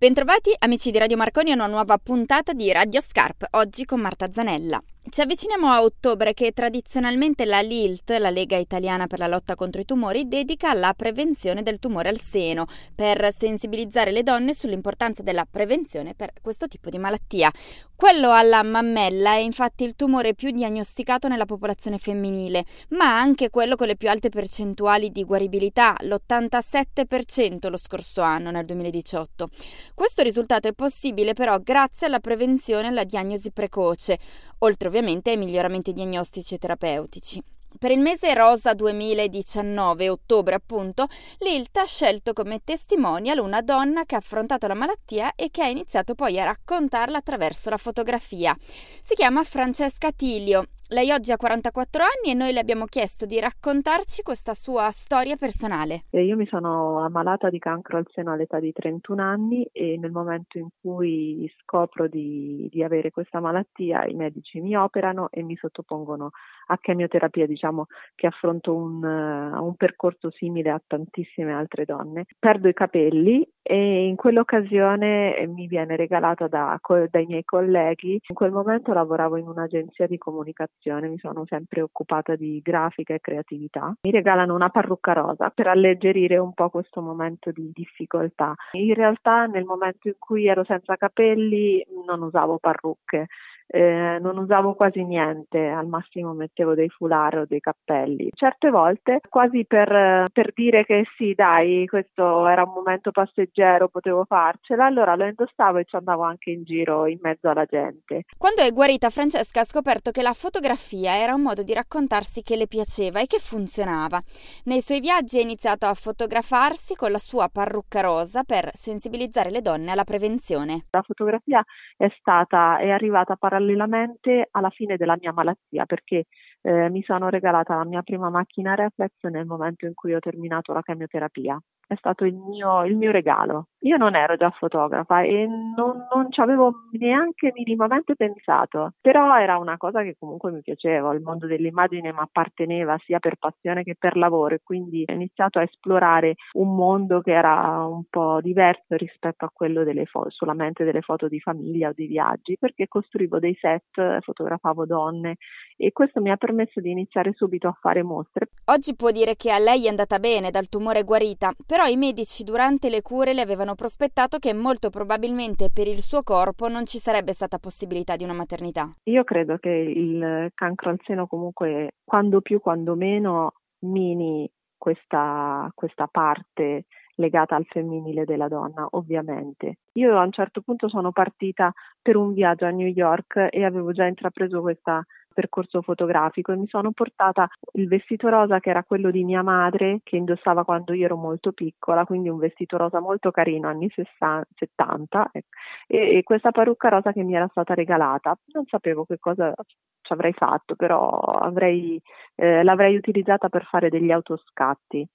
Bentrovati amici di Radio Marconi a una nuova puntata di Radio Scarp, oggi con Marta Zanella. Ci avviciniamo a ottobre che tradizionalmente la LILT, la Lega Italiana per la lotta contro i tumori, dedica alla prevenzione del tumore al seno per sensibilizzare le donne sull'importanza della prevenzione per questo tipo di malattia. Quello alla mammella è infatti il tumore più diagnosticato nella popolazione femminile, ma anche quello con le più alte percentuali di guaribilità, l'87% lo scorso anno, nel 2018. Questo risultato è possibile però grazie alla prevenzione e alla diagnosi precoce, oltre ovviamente ai miglioramenti diagnostici e terapeutici. Per il mese rosa 2019, ottobre appunto, l'ILT ha scelto come testimonial una donna che ha affrontato la malattia e che ha iniziato poi a raccontarla attraverso la fotografia. Si chiama Francesca Tilio lei oggi ha 44 anni e noi le abbiamo chiesto di raccontarci questa sua storia personale. Io mi sono ammalata di cancro al seno all'età di 31 anni e nel momento in cui scopro di, di avere questa malattia i medici mi operano e mi sottopongono a chemioterapia, diciamo che affronto un, uh, un percorso simile a tantissime altre donne. Perdo i capelli e in quell'occasione mi viene regalata da, dai miei colleghi. In quel momento lavoravo in un'agenzia di comunicazione, mi sono sempre occupata di grafica e creatività. Mi regalano una parrucca rosa per alleggerire un po' questo momento di difficoltà. In realtà nel momento in cui ero senza capelli non usavo parrucche, eh, non usavo quasi niente, al massimo mettevo dei foulard o dei cappelli. Certe volte, quasi per, per, dire che sì, dai, questo era un momento passeggero, potevo farcela, allora lo indossavo e ci andavo anche in giro in mezzo alla gente. Quando è guarita, Francesca ha scoperto che la fotografia era un modo di raccontarsi che le piaceva e che funzionava. Nei suoi viaggi ha iniziato a fotografarsi con la sua parrucca rosa per sensibilizzare le donne alla prevenzione. La fotografia è stata, è arrivata parallelamente parallelamente alla fine della mia malattia perché eh, mi sono regalata la mia prima macchina reflex nel momento in cui ho terminato la chemioterapia è stato il mio, il mio, regalo. Io non ero già fotografa e non, non ci avevo neanche minimamente pensato, però era una cosa che comunque mi piaceva, il mondo dell'immagine mi apparteneva sia per passione che per lavoro e quindi ho iniziato a esplorare un mondo che era un po' diverso rispetto a quello delle foto, solamente delle foto di famiglia o di viaggi, perché costruivo dei set, fotografavo donne e questo mi ha permesso di iniziare subito a fare mostre. Oggi può dire che a lei è andata bene, dal tumore guarita, però i medici durante le cure le avevano prospettato che molto probabilmente per il suo corpo non ci sarebbe stata possibilità di una maternità. Io credo che il cancro al seno comunque quando più quando meno mini questa, questa parte legata al femminile della donna, ovviamente. Io a un certo punto sono partita per un viaggio a New York e avevo già intrapreso questo percorso fotografico e mi sono portata il vestito rosa che era quello di mia madre che indossava quando io ero molto piccola, quindi un vestito rosa molto carino, anni 60, 70 ecco. e, e questa parrucca rosa che mi era stata regalata. Non sapevo che cosa ci avrei fatto, però avrei, eh, l'avrei utilizzata per fare degli autoscatti.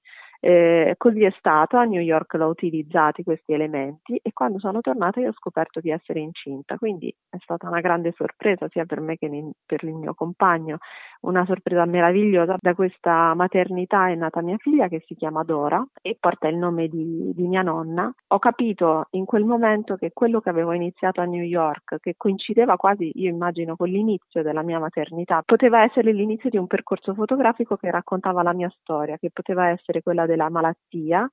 Eh, così è stato, a New York l'ho utilizzati questi elementi e quando sono tornata io ho scoperto di essere incinta, quindi è stata una grande sorpresa sia per me che per il mio compagno, una sorpresa meravigliosa. Da questa maternità è nata mia figlia che si chiama Dora e porta il nome di, di mia nonna. Ho capito in quel momento che quello che avevo iniziato a New York, che coincideva quasi, io immagino, con l'inizio della mia maternità, poteva essere l'inizio di un percorso fotografico che raccontava la mia storia, che poteva essere quella della malattia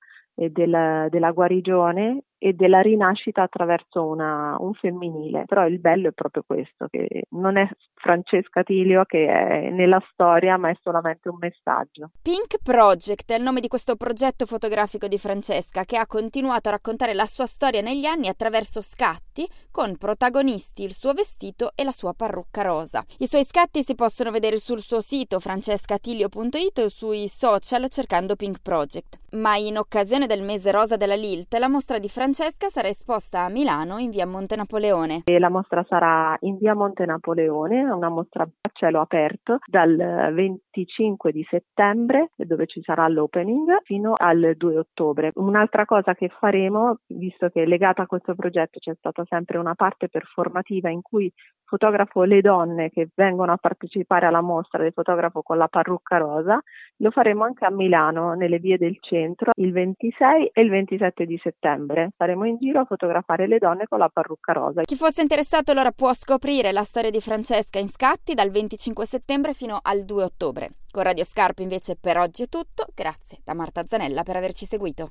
della, della guarigione e della rinascita attraverso una, un femminile. Però il bello è proprio questo, che non è Francesca Tilio che è nella storia, ma è solamente un messaggio. Pink Project è il nome di questo progetto fotografico di Francesca che ha continuato a raccontare la sua storia negli anni attraverso scatti con protagonisti il suo vestito e la sua parrucca rosa. I suoi scatti si possono vedere sul suo sito francescatilio.it o sui social cercando Pink Project. Ma in occasione del mese rosa della Lilt, la mostra di Francesca sarà esposta a Milano in via Monte Napoleone. E la mostra sarà in via Monte Napoleone, una mostra a cielo aperto dal 25 di settembre dove ci sarà l'opening fino al 2 ottobre. Un'altra cosa che faremo, visto che legata a questo progetto c'è stata sempre una parte performativa in cui fotografo le donne che vengono a partecipare alla mostra del fotografo con la parrucca rosa, lo faremo anche a Milano, nelle vie del centro, il 26 26 e il 27 di settembre. Saremo in giro a fotografare le donne con la parrucca rosa. Chi fosse interessato allora può scoprire la storia di Francesca in scatti dal 25 settembre fino al 2 ottobre. Con Radio Scarpe invece per oggi è tutto. Grazie da Marta Zanella per averci seguito.